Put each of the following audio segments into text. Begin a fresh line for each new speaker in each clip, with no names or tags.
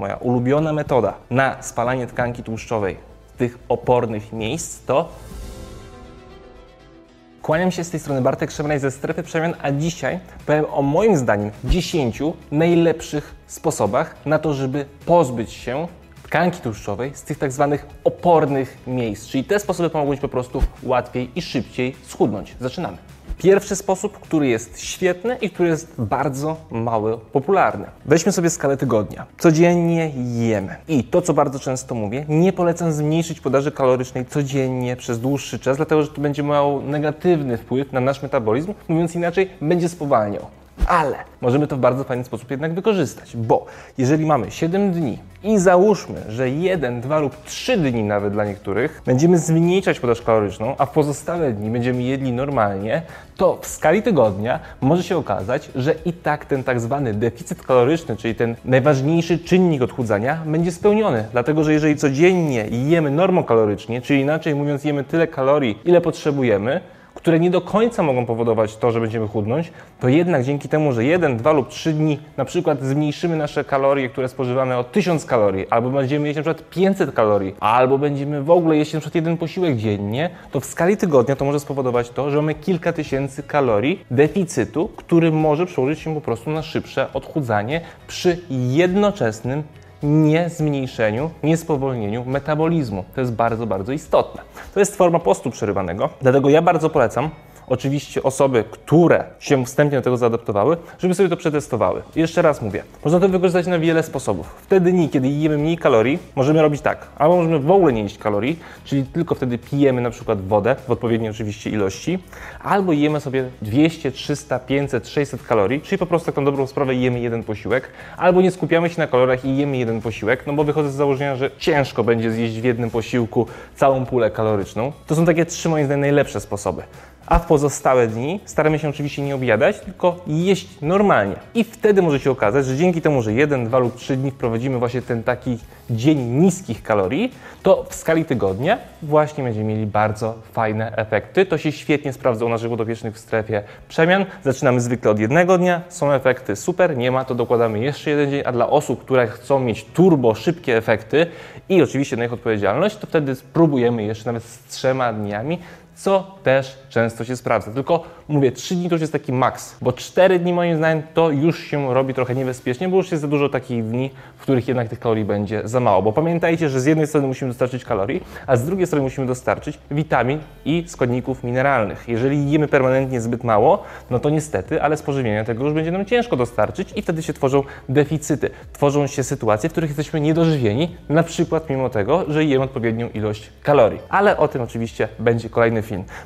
Moja ulubiona metoda na spalanie tkanki tłuszczowej z tych opornych miejsc to Kłaniam się z tej strony Bartek Szemraj ze Strefy Przemian, a dzisiaj powiem o moim zdaniem 10 najlepszych sposobach na to, żeby pozbyć się tkanki tłuszczowej z tych tak zwanych opornych miejsc. Czyli te sposoby pomogą Ci po prostu łatwiej i szybciej schudnąć. Zaczynamy. Pierwszy sposób, który jest świetny i który jest bardzo mało popularny. Weźmy sobie skalę tygodnia. Codziennie jemy. I to, co bardzo często mówię, nie polecam zmniejszyć podaży kalorycznej codziennie przez dłuższy czas, dlatego że to będzie miało negatywny wpływ na nasz metabolizm. Mówiąc inaczej, będzie spowalniał. Ale możemy to w bardzo fajny sposób jednak wykorzystać, bo jeżeli mamy 7 dni i załóżmy, że 1, 2 lub 3 dni nawet dla niektórych będziemy zmniejszać podaż kaloryczną, a w pozostałe dni będziemy jedli normalnie, to w skali tygodnia może się okazać, że i tak ten tak zwany deficyt kaloryczny, czyli ten najważniejszy czynnik odchudzania, będzie spełniony. Dlatego, że jeżeli codziennie jemy normokalorycznie, czyli inaczej mówiąc, jemy tyle kalorii, ile potrzebujemy, które nie do końca mogą powodować to, że będziemy chudnąć, to jednak dzięki temu, że jeden, dwa lub trzy dni na przykład zmniejszymy nasze kalorie, które spożywamy o 1000 kalorii, albo będziemy jeść na przykład 500 kalorii, albo będziemy w ogóle jeść na przykład jeden posiłek dziennie, to w skali tygodnia to może spowodować to, że mamy kilka tysięcy kalorii deficytu, który może przełożyć się po prostu na szybsze odchudzanie przy jednoczesnym nie zmniejszeniu, nie spowolnieniu metabolizmu. To jest bardzo, bardzo istotne. To jest forma postu przerywanego, dlatego ja bardzo polecam oczywiście osoby, które się wstępnie do tego zaadaptowały, żeby sobie to przetestowały. I jeszcze raz mówię, można to wykorzystać na wiele sposobów. W te dni, kiedy jemy mniej kalorii, możemy robić tak, albo możemy w ogóle nie jeść kalorii, czyli tylko wtedy pijemy na przykład wodę w odpowiedniej oczywiście ilości, albo jemy sobie 200, 300, 500, 600 kalorii, czyli po prostu tak na dobrą sprawę jemy jeden posiłek, albo nie skupiamy się na kaloriach i jemy jeden posiłek, no bo wychodzę z założenia, że ciężko będzie zjeść w jednym posiłku całą pulę kaloryczną. To są takie trzy moim zdaniem najlepsze sposoby a w pozostałe dni staramy się oczywiście nie objadać, tylko jeść normalnie. I wtedy może się okazać, że dzięki temu, że jeden, dwa lub trzy dni wprowadzimy właśnie ten taki dzień niskich kalorii, to w skali tygodnia właśnie będziemy mieli bardzo fajne efekty. To się świetnie sprawdza u naszych podopiecznych w strefie przemian. Zaczynamy zwykle od jednego dnia, są efekty super, nie ma, to dokładamy jeszcze jeden dzień, a dla osób, które chcą mieć turbo szybkie efekty i oczywiście na ich odpowiedzialność, to wtedy spróbujemy jeszcze nawet z trzema dniami co też często się sprawdza. Tylko mówię, 3 dni to już jest taki maks, bo 4 dni moim zdaniem to już się robi trochę niebezpiecznie, bo już jest za dużo takich dni, w których jednak tych kalorii będzie za mało. Bo pamiętajcie, że z jednej strony musimy dostarczyć kalorii, a z drugiej strony musimy dostarczyć witamin i składników mineralnych. Jeżeli jemy permanentnie zbyt mało, no to niestety, ale spożywienia tego już będzie nam ciężko dostarczyć i wtedy się tworzą deficyty. Tworzą się sytuacje, w których jesteśmy niedożywieni, na przykład mimo tego, że jemy odpowiednią ilość kalorii. Ale o tym oczywiście będzie kolejny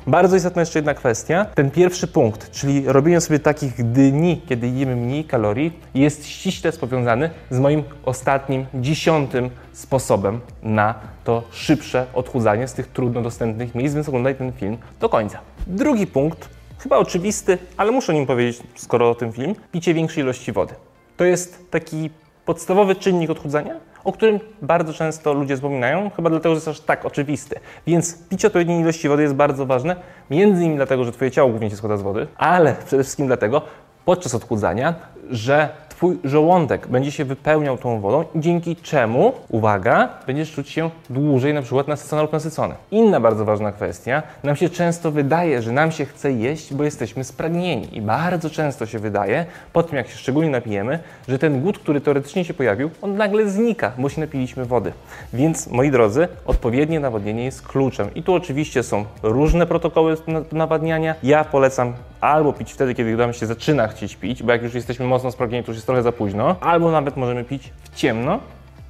Bardzo istotna jeszcze jedna kwestia. Ten pierwszy punkt, czyli robienie sobie takich dni, kiedy jemy mniej kalorii, jest ściśle powiązany z moim ostatnim, dziesiątym sposobem na to szybsze odchudzanie z tych trudno dostępnych miejsc, więc oglądaj ten film do końca. Drugi punkt, chyba oczywisty, ale muszę o nim powiedzieć, skoro o tym film, picie większej ilości wody. To jest taki podstawowy czynnik odchudzania, o którym bardzo często ludzie zapominają, chyba dlatego, że jest aż tak oczywisty. Więc picie odpowiedniej ilości wody jest bardzo ważne, między innymi dlatego, że Twoje ciało głównie się składa z wody, ale przede wszystkim dlatego, podczas odchudzania, że Twój żołądek będzie się wypełniał tą wodą, dzięki czemu, uwaga, będziesz czuć się dłużej na przykład nasycony lub nasycony. Inna bardzo ważna kwestia, nam się często wydaje, że nam się chce jeść, bo jesteśmy spragnieni i bardzo często się wydaje, po tym jak się szczególnie napijemy, że ten głód, który teoretycznie się pojawił, on nagle znika, bo się napiliśmy wody. Więc, moi drodzy, odpowiednie nawodnienie jest kluczem. I tu oczywiście są różne protokoły nawadniania. Ja polecam albo pić wtedy, kiedy nam się zaczyna chcieć pić, bo jak już jesteśmy mocno spragnieni, to już jest trochę za późno, albo nawet możemy pić w ciemno,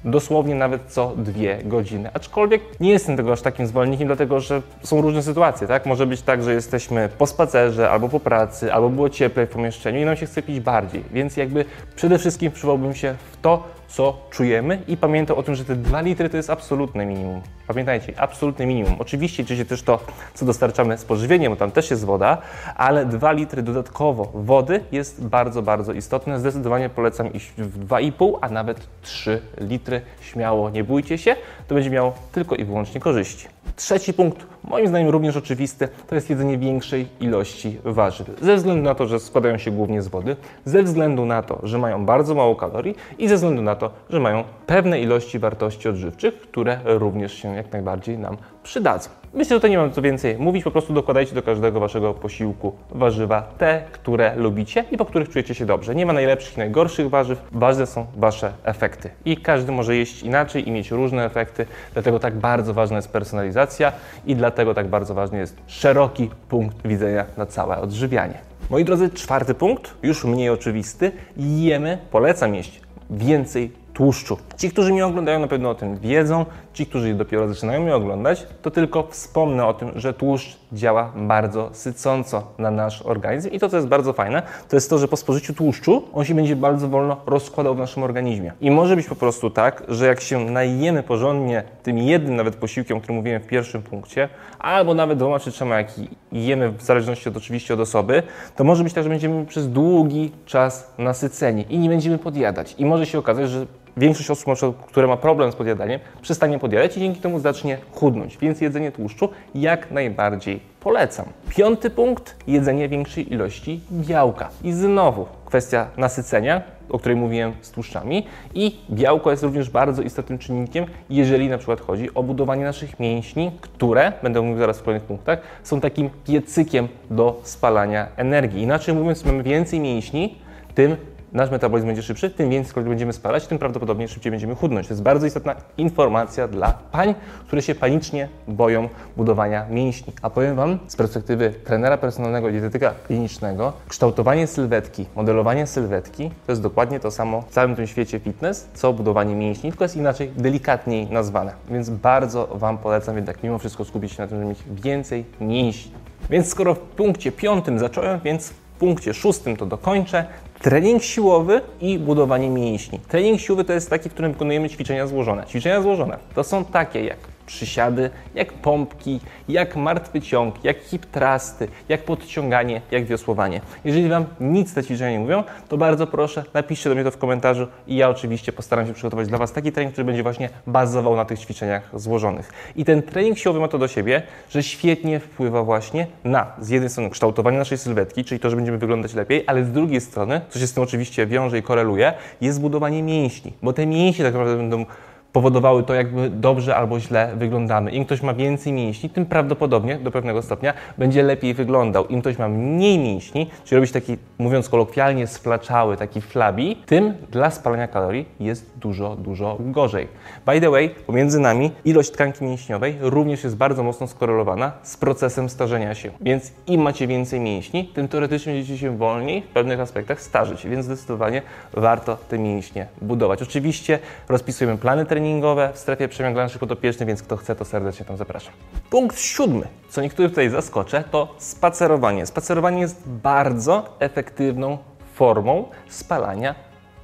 dosłownie nawet co dwie godziny. Aczkolwiek nie jestem tego aż takim zwolennikiem, dlatego że są różne sytuacje, tak? Może być tak, że jesteśmy po spacerze, albo po pracy, albo było cieplej w pomieszczeniu i nam się chce pić bardziej. Więc jakby przede wszystkim wczuwałbym się w to, co czujemy i pamiętał o tym, że te 2 litry to jest absolutne minimum. Pamiętajcie, absolutne minimum. Oczywiście liczy też to, co dostarczamy z pożywieniem, bo tam też jest woda, ale 2 litry dodatkowo wody jest bardzo, bardzo istotne. Zdecydowanie polecam iść w 2,5, a nawet 3 litry. Śmiało, nie bójcie się, to będzie miało tylko i wyłącznie korzyści. Trzeci punkt, moim zdaniem również oczywisty, to jest jedzenie większej ilości warzyw. Ze względu na to, że składają się głównie z wody, ze względu na to, że mają bardzo mało kalorii i ze względu na to, że mają pewne ilości wartości odżywczych, które również się jak najbardziej nam przydadzą. Myślę, że tutaj nie mam co więcej mówić, po prostu dokładajcie do każdego waszego posiłku warzywa te, które lubicie i po których czujecie się dobrze. Nie ma najlepszych i najgorszych warzyw, ważne są wasze efekty. I każdy może jeść inaczej i mieć różne efekty, dlatego tak bardzo ważna jest personalizacja i dlatego tak bardzo ważny jest szeroki punkt widzenia na całe odżywianie. Moi drodzy, czwarty punkt, już mniej oczywisty. Jemy, polecam jeść więcej tłuszczu. Ci, którzy mnie oglądają, na pewno o tym wiedzą. Ci, którzy dopiero zaczynają mnie oglądać, to tylko wspomnę o tym, że tłuszcz działa bardzo sycąco na nasz organizm. I to, co jest bardzo fajne, to jest to, że po spożyciu tłuszczu on się będzie bardzo wolno rozkładał w naszym organizmie. I może być po prostu tak, że jak się najemy porządnie tym jednym nawet posiłkiem, o którym mówiłem w pierwszym punkcie, albo nawet dwoma czy trzema, jak jemy w zależności od, oczywiście od osoby, to może być tak, że będziemy przez długi czas nasyceni i nie będziemy podjadać. I może się okazać, że większość osób, które ma problem z podjadaniem, przestanie podjadać i dzięki temu zacznie chudnąć. Więc jedzenie tłuszczu jak najbardziej polecam. Piąty punkt, jedzenie większej ilości białka. I znowu kwestia nasycenia, o której mówiłem z tłuszczami i białko jest również bardzo istotnym czynnikiem, jeżeli na przykład chodzi o budowanie naszych mięśni, które, będę mówił zaraz w kolejnych punktach, są takim piecykiem do spalania energii. Inaczej mówiąc, mamy więcej mięśni, tym nasz metabolizm będzie szybszy, tym więcej kalorii będziemy spalać, tym prawdopodobnie szybciej będziemy chudnąć. To jest bardzo istotna informacja dla pań, które się panicznie boją budowania mięśni. A powiem Wam z perspektywy trenera personalnego i dietetyka klinicznego, kształtowanie sylwetki, modelowanie sylwetki to jest dokładnie to samo w całym tym świecie fitness, co budowanie mięśni, tylko jest inaczej, delikatniej nazwane. Więc bardzo Wam polecam jednak mimo wszystko skupić się na tym, żeby mieć więcej mięśni. Więc skoro w punkcie piątym zacząłem, więc punkcie szóstym to dokończę trening siłowy i budowanie mięśni. Trening siłowy to jest taki, w którym wykonujemy ćwiczenia złożone. Ćwiczenia złożone to są takie jak przysiady, jak pompki, jak martwy ciąg, jak hip trusty, jak podciąganie, jak wiosłowanie. Jeżeli Wam nic te ćwiczenia nie mówią, to bardzo proszę, napiszcie do mnie to w komentarzu i ja oczywiście postaram się przygotować dla Was taki trening, który będzie właśnie bazował na tych ćwiczeniach złożonych. I ten trening siłowy ma to do siebie, że świetnie wpływa właśnie na z jednej strony kształtowanie naszej sylwetki, czyli to, że będziemy wyglądać lepiej, ale z drugiej strony, co się z tym oczywiście wiąże i koreluje, jest budowanie mięśni, bo te mięśnie tak naprawdę będą powodowały to, jakby dobrze albo źle wyglądamy. Im ktoś ma więcej mięśni, tym prawdopodobnie do pewnego stopnia będzie lepiej wyglądał. Im ktoś ma mniej mięśni, czyli robić taki, mówiąc kolokwialnie, splaczały, taki flabi, tym dla spalania kalorii jest dużo, dużo gorzej. By the way, pomiędzy nami ilość tkanki mięśniowej również jest bardzo mocno skorelowana z procesem starzenia się. Więc im macie więcej mięśni, tym teoretycznie będziecie się wolniej w pewnych aspektach starzyć, więc zdecydowanie warto te mięśnie budować. Oczywiście rozpisujemy plany treningowe, treningowe w strefie przemian naszych podopiecznych, więc kto chce, to serdecznie tam zapraszam. Punkt siódmy, co niektórych tutaj zaskoczę, to spacerowanie. Spacerowanie jest bardzo efektywną formą spalania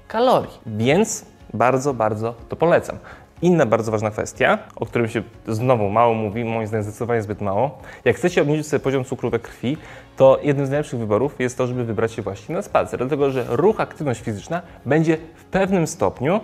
kalorii, więc bardzo, bardzo to polecam. Inna bardzo ważna kwestia, o którym się znowu mało mówi, moim zdaniem zdecydowanie zbyt mało. Jak chcecie obniżyć sobie poziom cukru we krwi, to jednym z najlepszych wyborów jest to, żeby wybrać się właśnie na spacer, dlatego że ruch, aktywność fizyczna będzie w pewnym stopniu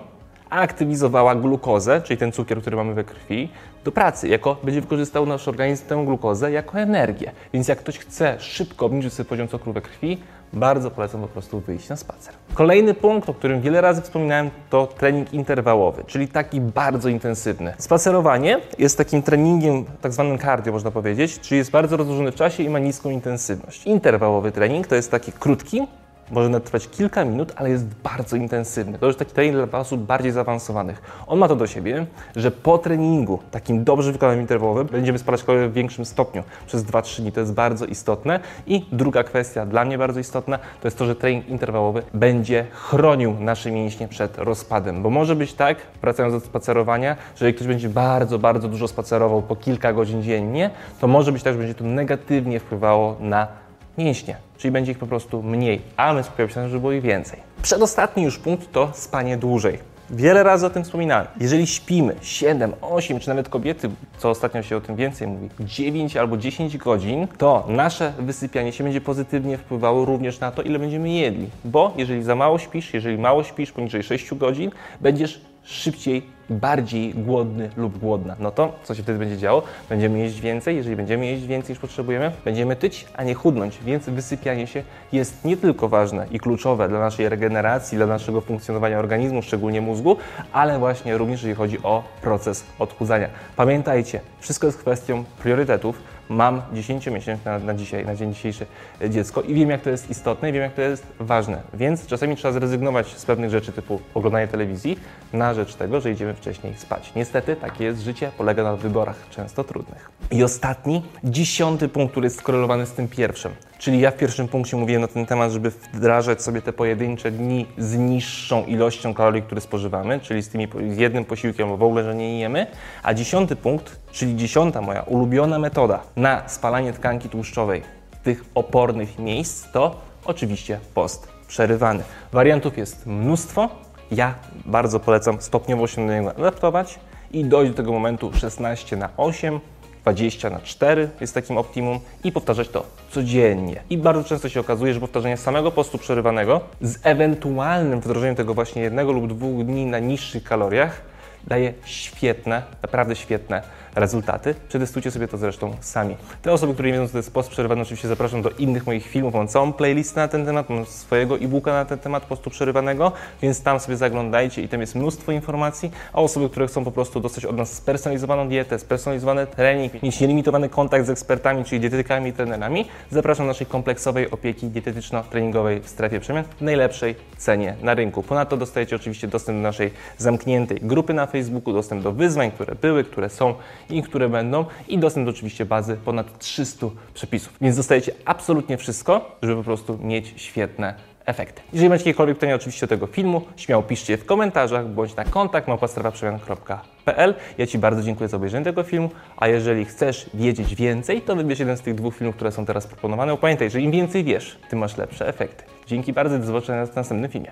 aktywizowała glukozę, czyli ten cukier, który mamy we krwi, do pracy, jako będzie wykorzystał nasz organizm tę glukozę jako energię. Więc jak ktoś chce szybko obniżyć sobie poziom cukru we krwi, bardzo polecam po prostu wyjść na spacer. Kolejny punkt, o którym wiele razy wspominałem, to trening interwałowy, czyli taki bardzo intensywny. Spacerowanie jest takim treningiem, tak zwanym cardio można powiedzieć, czyli jest bardzo rozłożony w czasie i ma niską intensywność. Interwałowy trening to jest taki krótki, może nawet trwać kilka minut, ale jest bardzo intensywny. To już taki trening dla osób bardziej zaawansowanych. On ma to do siebie, że po treningu, takim dobrze wykonanym interwałowym, będziemy spalać kalorie w większym stopniu przez 2-3 dni. To jest bardzo istotne. I druga kwestia, dla mnie bardzo istotna, to jest to, że trening interwałowy będzie chronił nasze mięśnie przed rozpadem. Bo może być tak, wracając do spacerowania, że jeżeli ktoś będzie bardzo, bardzo dużo spacerował po kilka godzin dziennie, to może być tak, że będzie to negatywnie wpływało na mięśnie, czyli będzie ich po prostu mniej, a my skupiamy się na żeby było ich więcej. Przedostatni już punkt to spanie dłużej. Wiele razy o tym wspominałem. Jeżeli śpimy 7, 8, czy nawet kobiety, co ostatnio się o tym więcej mówi, 9 albo 10 godzin, to nasze wysypianie się będzie pozytywnie wpływało również na to, ile będziemy jedli. Bo jeżeli za mało śpisz, jeżeli mało śpisz, poniżej 6 godzin, będziesz szybciej, bardziej głodny lub głodna. No to co się wtedy będzie działo? Będziemy jeść więcej. Jeżeli będziemy jeść więcej niż potrzebujemy, będziemy tyć, a nie chudnąć. Więc wysypianie się jest nie tylko ważne i kluczowe dla naszej regeneracji, dla naszego funkcjonowania organizmu, szczególnie mózgu, ale właśnie również jeżeli chodzi o proces odchudzania. Pamiętajcie, wszystko jest kwestią priorytetów mam 10-miesięczne na, na dzisiaj, na dzień dzisiejszy e, dziecko i wiem, jak to jest istotne i wiem, jak to jest ważne. Więc czasami trzeba zrezygnować z pewnych rzeczy typu oglądanie telewizji na rzecz tego, że idziemy wcześniej spać. Niestety takie jest życie, polega na wyborach często trudnych. I ostatni, dziesiąty punkt, który jest skorelowany z tym pierwszym. Czyli ja w pierwszym punkcie mówiłem na ten temat, żeby wdrażać sobie te pojedyncze dni z niższą ilością kalorii, które spożywamy, czyli z, tymi, z jednym posiłkiem, bo w ogóle, że nie jemy. A dziesiąty punkt, czyli dziesiąta moja ulubiona metoda na spalanie tkanki tłuszczowej tych opornych miejsc, to oczywiście post przerywany. Wariantów jest mnóstwo. Ja bardzo polecam stopniowo się do niego adaptować i dojść do tego momentu 16 na 8 20 na 4 jest takim optimum i powtarzać to codziennie. I bardzo często się okazuje, że powtarzanie samego postu przerywanego z ewentualnym wdrożeniem tego właśnie jednego lub dwóch dni na niższych kaloriach daje świetne, naprawdę świetne rezultaty. Przetestujcie sobie to zresztą sami. Te osoby, które nie wiedzą, co to jest post przerywany, oczywiście zapraszam do innych moich filmów. Mam całą playlistę na ten temat, mam swojego e-booka na ten temat postu przerywanego, więc tam sobie zaglądajcie i tam jest mnóstwo informacji. A osoby, które chcą po prostu dostać od nas spersonalizowaną dietę, spersonalizowany trening, mieć nielimitowany kontakt z ekspertami, czyli dietetykami i trenerami, zapraszam do naszej kompleksowej opieki dietetyczno-treningowej w strefie przemian w najlepszej cenie na rynku. Ponadto dostajecie oczywiście dostęp do naszej zamkniętej grupy na Facebooku, dostęp do wyzwań, które były, które są i które będą i dostęp do oczywiście bazy ponad 300 przepisów. Więc dostajecie absolutnie wszystko, żeby po prostu mieć świetne efekty. Jeżeli macie jakiekolwiek pytania oczywiście do tego filmu, śmiało piszcie je w komentarzach bądź na kontakt małpastrafaprzemian.pl. Ja Ci bardzo dziękuję za obejrzenie tego filmu, a jeżeli chcesz wiedzieć więcej, to wybierz jeden z tych dwóch filmów, które są teraz proponowane. Pamiętaj, że im więcej wiesz, tym masz lepsze efekty. Dzięki bardzo, do zobaczenia w następnym filmie.